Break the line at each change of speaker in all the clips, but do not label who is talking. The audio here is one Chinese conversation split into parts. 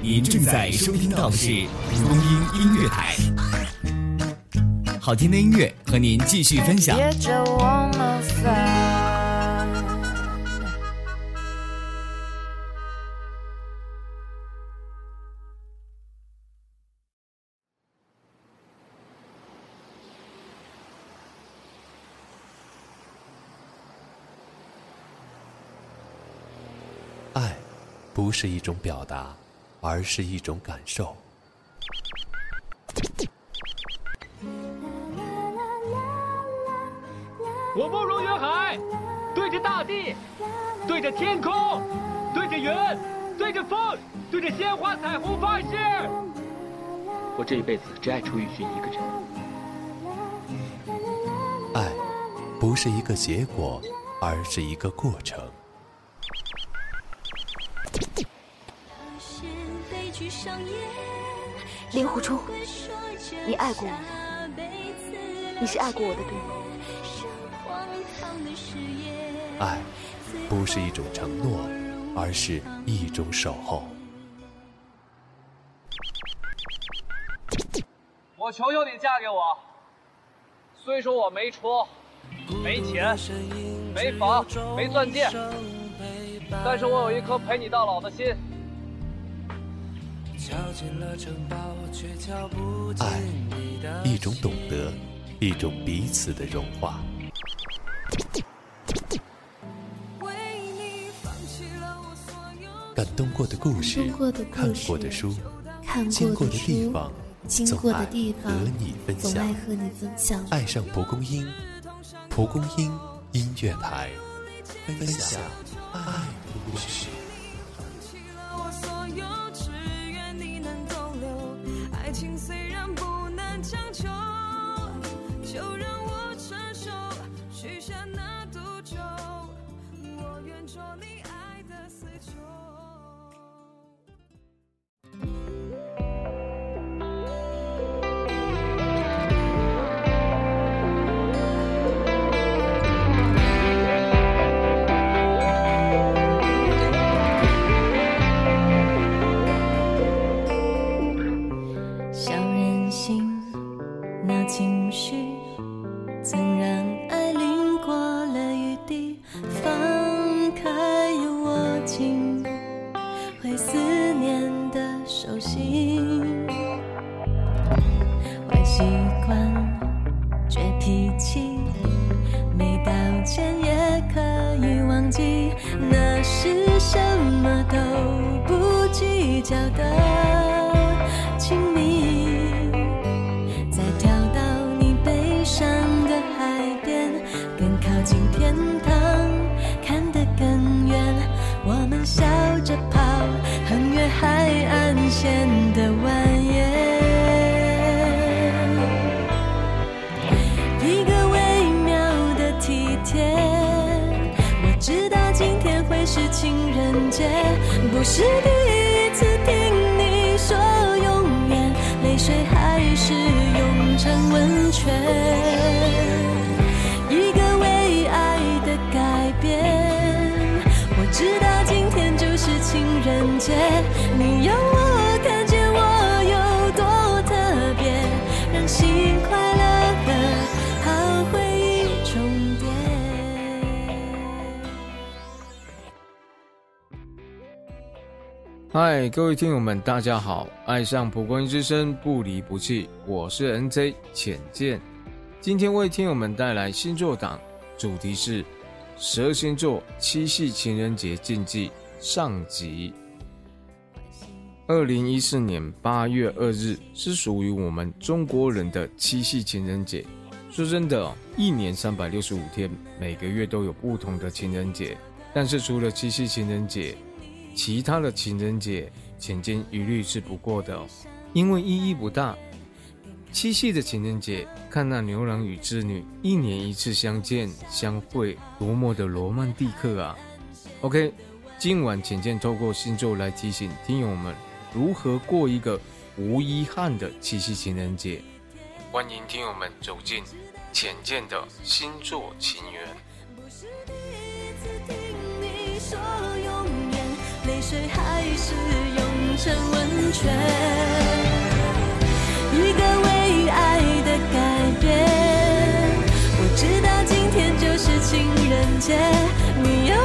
您正在收听到的是蒲公英音乐台，好听的音乐和您继续分享。
爱，不是一种表达。而是一种感受。
我慕容云海，对着大地，对着天空，对着云，对着风，对着鲜花彩虹发誓。我这一辈子只爱楚雨荨一个人。
爱，不是一个结果，而是一个过程。
令狐冲，你爱过我，你是爱过我的，对吗？
爱，不是一种承诺，而是一种守候。
我求求你嫁给我，虽说我没车、没钱、没房、没钻戒，但是我有一颗陪你到老的心。
爱，一种懂得，一种彼此的融化。感动过的故事，看过的书，经过的地方，总爱和你分享。爱上蒲公英，蒲公英音乐台，分享爱的故事。小任性，闹情绪，怎让？
不是第一次听你说永远，泪水还是涌成温泉。
嗨，各位听友们，大家好！爱上蒲公英之声，不离不弃，我是 NJ 浅见。今天为听友们带来星座档，主题是十二星座七夕情人节禁忌上集。二零一四年八月二日是属于我们中国人的七夕情人节。说真的，一年三百六十五天，每个月都有不同的情人节，但是除了七夕情人节。其他的情人节，浅见一律是不过的，因为意义不大。七夕的情人节，看那牛郎与织女一年一次相见相会，多么的罗曼蒂克啊！OK，今晚浅见透过星座来提醒听友们如何过一个无遗憾的七夕情人节。欢迎听友们走进浅见的星座情缘。
不是第一次听你说水还是涌成温泉。一个为爱的改变，我知道今天就是情人节，你要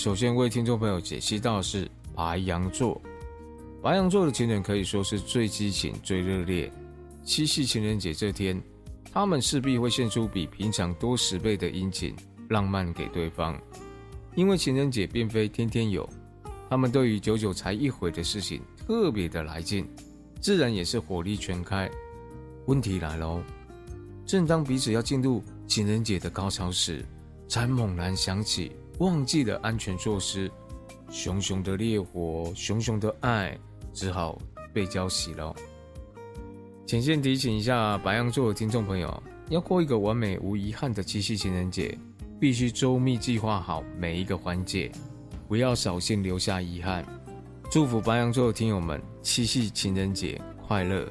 首先为听众朋友解析到的是白羊座。白羊座的情人可以说是最激情、最热烈。七夕情人节这天，他们势必会献出比平常多十倍的殷勤、浪漫给对方。因为情人节并非天天有，他们对于久久才一回的事情特别的来劲，自然也是火力全开。问题来喽，正当彼此要进入情人节的高潮时，才猛然想起。忘记了安全措施，熊熊的烈火，熊熊的爱，只好被浇熄了。前线提醒一下白羊座的听众朋友，要过一个完美无遗憾的七夕情人节，必须周密计划好每一个环节，不要扫兴留下遗憾。祝福白羊座的听友们七夕情人节快乐！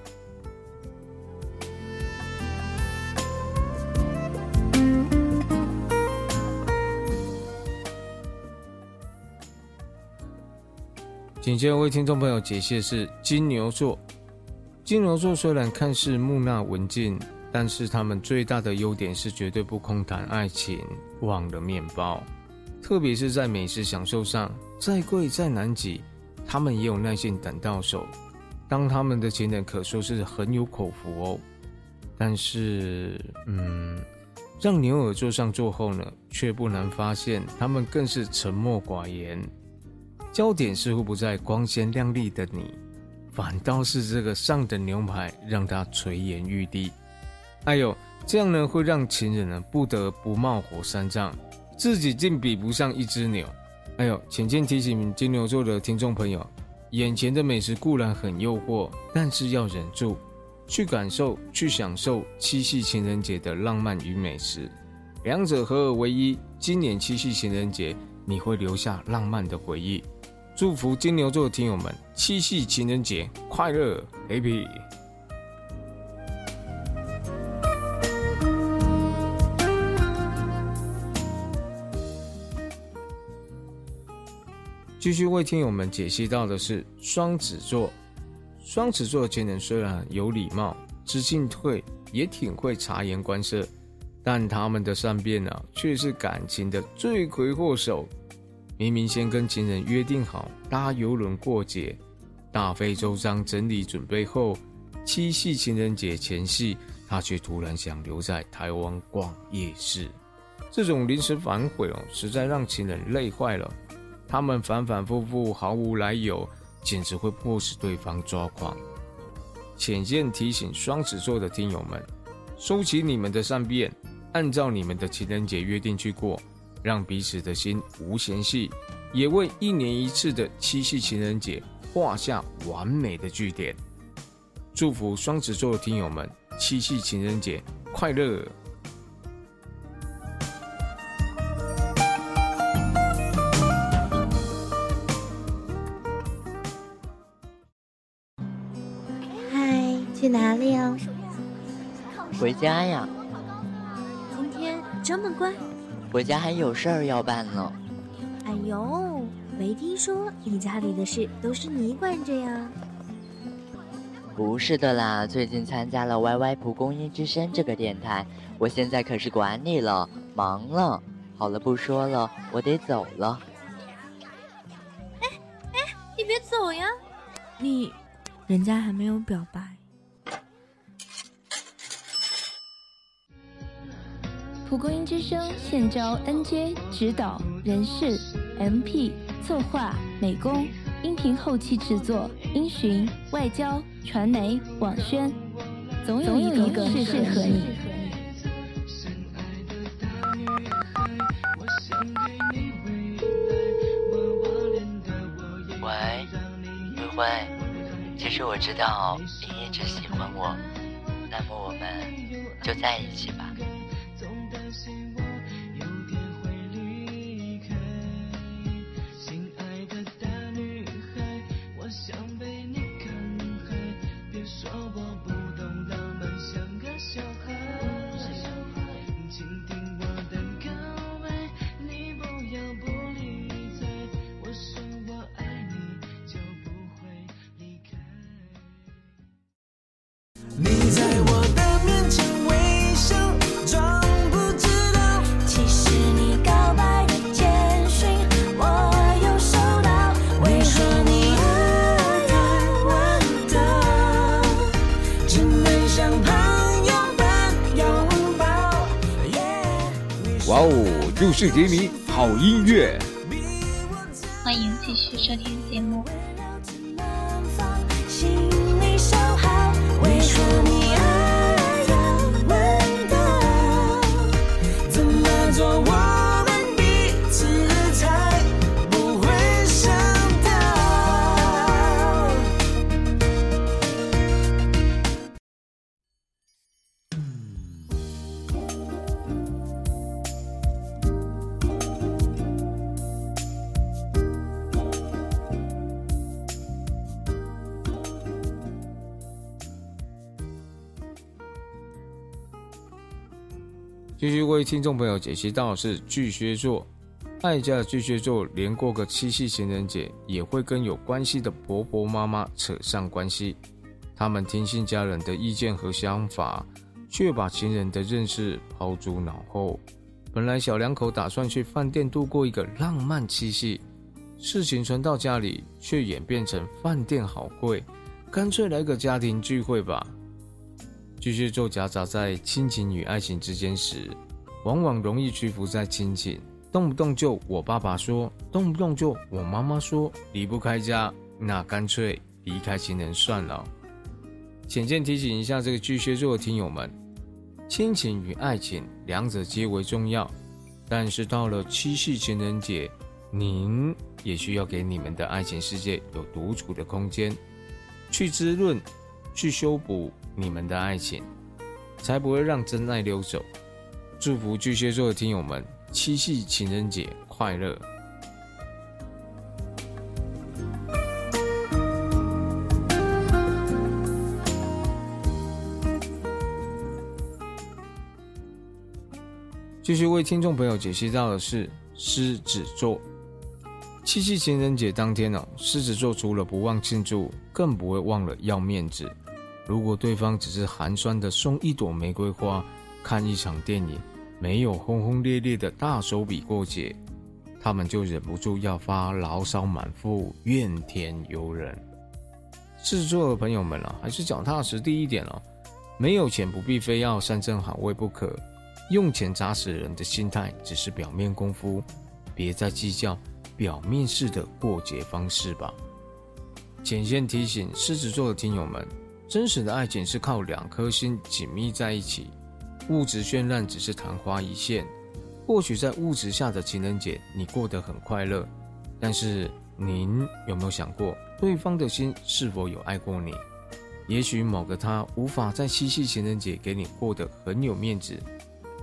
紧接着为听众朋友解析的是金牛座。金牛座虽然看似木讷文静，但是他们最大的优点是绝对不空谈爱情，忘了面包。特别是在美食享受上，再贵再难挤，他们也有耐心等到手。当他们的情人可说是很有口福哦。但是，嗯，让牛耳座上座后呢，却不难发现他们更是沉默寡言。焦点似乎不在光鲜亮丽的你，反倒是这个上等牛排让他垂涎欲滴。哎呦，这样呢会让情人呢不得不冒火三丈，自己竟比不上一只牛。哎呦，浅见提醒金牛座的听众朋友，眼前的美食固然很诱惑，但是要忍住，去感受、去享受七夕情人节的浪漫与美食，两者合而为一。今年七夕情人节，你会留下浪漫的回忆。祝福金牛座的听友们七夕情人节快乐，Happy！继续为听友们解析到的是双子座。双子座的情人虽然有礼貌、知进退，也挺会察言观色，但他们的善变啊，却是感情的罪魁祸首。明明先跟情人约定好搭游轮过节，大费周章整理准备后，七夕情人节前夕，他却突然想留在台湾逛夜市。这种临时反悔哦，实在让情人累坏了。他们反反复复毫无来由，简直会迫使对方抓狂。浅见提醒双子座的听友们，收起你们的善变，按照你们的情人节约定去过，让彼此的心无嫌隙，也为一年一次的七夕情人节画下完美的句点。祝福双子座的听友们，七夕情人节快乐！
嗨去哪里哦？
回家呀。
今天这么乖？
回家还有事儿要办呢。
哎呦，没听说你家里的事都是你管着呀？
不是的啦，最近参加了 YY 蒲公英之声这个电台，我现在可是管理了，忙了。好了，不说了，我得走了。
哎哎，你别走呀！你，人家还没有表白。
蒲公英之声现招 NJ 指导、人事、MP 策划、美工、音频后期制作、音讯、外交、传媒、网宣，总有一个适合你。
喂，慧慧，其实我知道你一直喜欢我，那么我们就在一起吧。Bienvenido.
是给你好音乐，
欢迎继续收听节目。
继续为听众朋友解析到是巨蟹座，爱家的巨蟹座连过个七夕情人节也会跟有关系的婆婆妈妈扯上关系。他们听信家人的意见和想法，却把情人的认识抛诸脑后。本来小两口打算去饭店度过一个浪漫七夕，事情传到家里却演变成饭店好贵，干脆来个家庭聚会吧。巨蟹座夹杂在亲情与爱情之间时，往往容易屈服在亲情，动不动就我爸爸说，动不动就我妈妈说，离不开家，那干脆离开情人算了。浅见提醒一下这个巨蟹座的听友们，亲情与爱情两者皆为重要，但是到了七夕情人节，您也需要给你们的爱情世界有独处的空间，去滋润，去修补。你们的爱情，才不会让真爱溜走。祝福巨蟹座的听友们，七夕情人节快乐！继续为听众朋友解析到的是狮子座。七夕情人节当天呢，狮子座除了不忘庆祝，更不会忘了要面子。如果对方只是寒酸的送一朵玫瑰花、看一场电影，没有轰轰烈烈的大手笔过节，他们就忍不住要发牢骚满腹、怨天尤人。制作的朋友们啊，还是脚踏实地一点哦。没有钱不必非要山珍海味不可，用钱砸死人的心态只是表面功夫，别再计较表面式的过节方式吧。浅线提醒狮子座的听友们。真实的爱情是靠两颗心紧密在一起，物质绚烂只是昙花一现。或许在物质下的情人节，你过得很快乐，但是您有没有想过，对方的心是否有爱过你？也许某个他无法在七夕情人节给你过得很有面子，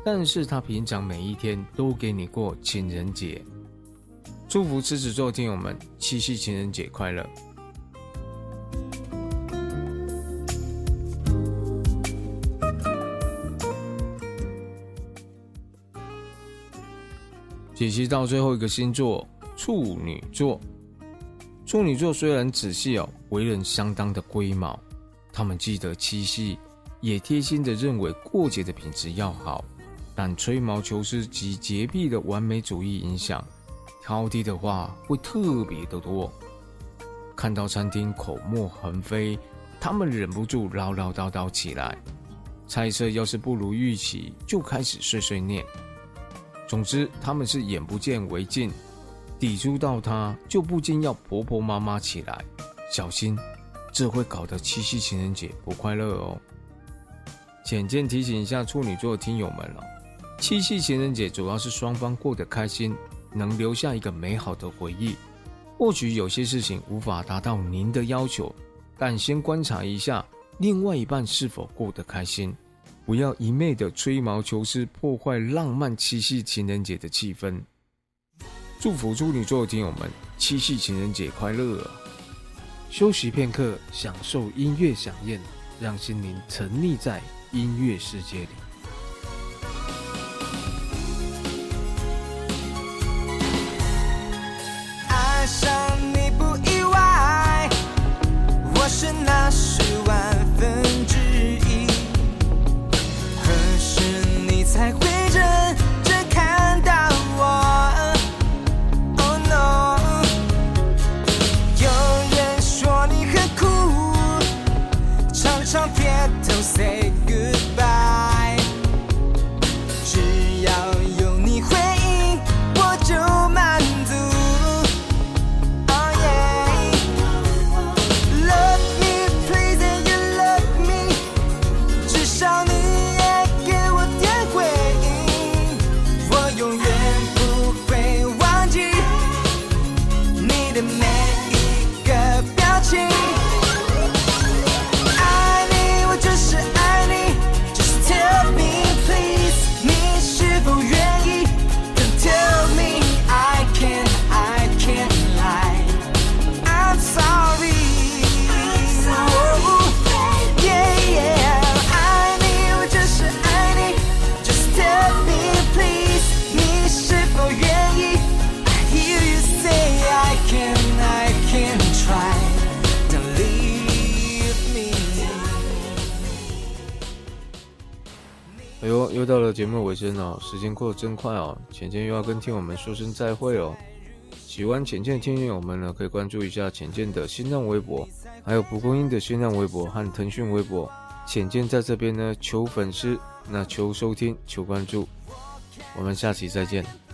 但是他平常每一天都给你过情人节。祝福狮子座听友们七夕情人节快乐！解析到最后一个星座处女座。处女座虽然仔细哦，为人相当的龟毛。他们记得七夕，也贴心的认为过节的品质要好，但吹毛求疵及洁癖的完美主义影响，挑剔的话会特别的多。看到餐厅口沫横飞，他们忍不住唠唠叨叨起来。菜色要是不如预期，就开始碎碎念。总之，他们是眼不见为净，抵触到他就不禁要婆婆妈妈起来，小心。这会搞得七夕情人节不快乐哦。浅见提醒一下处女座的听友们了，七夕情人节主要是双方过得开心，能留下一个美好的回忆。或许有些事情无法达到您的要求，但先观察一下另外一半是否过得开心，不要一昧的吹毛求疵，破坏浪漫七夕情人节的气氛。祝福处女座的听友们七夕情人节快乐！休息片刻，享受音乐响宴，让心灵沉溺在音乐世界里。到了节目尾声了，时间过得真快哦。浅见又要跟听友们说声再会哦。喜欢浅见听友们呢，可以关注一下浅见的新浪微博，还有蒲公英的新浪微博和腾讯微博。浅见在这边呢，求粉丝，那求收听，求关注。我们下期再见。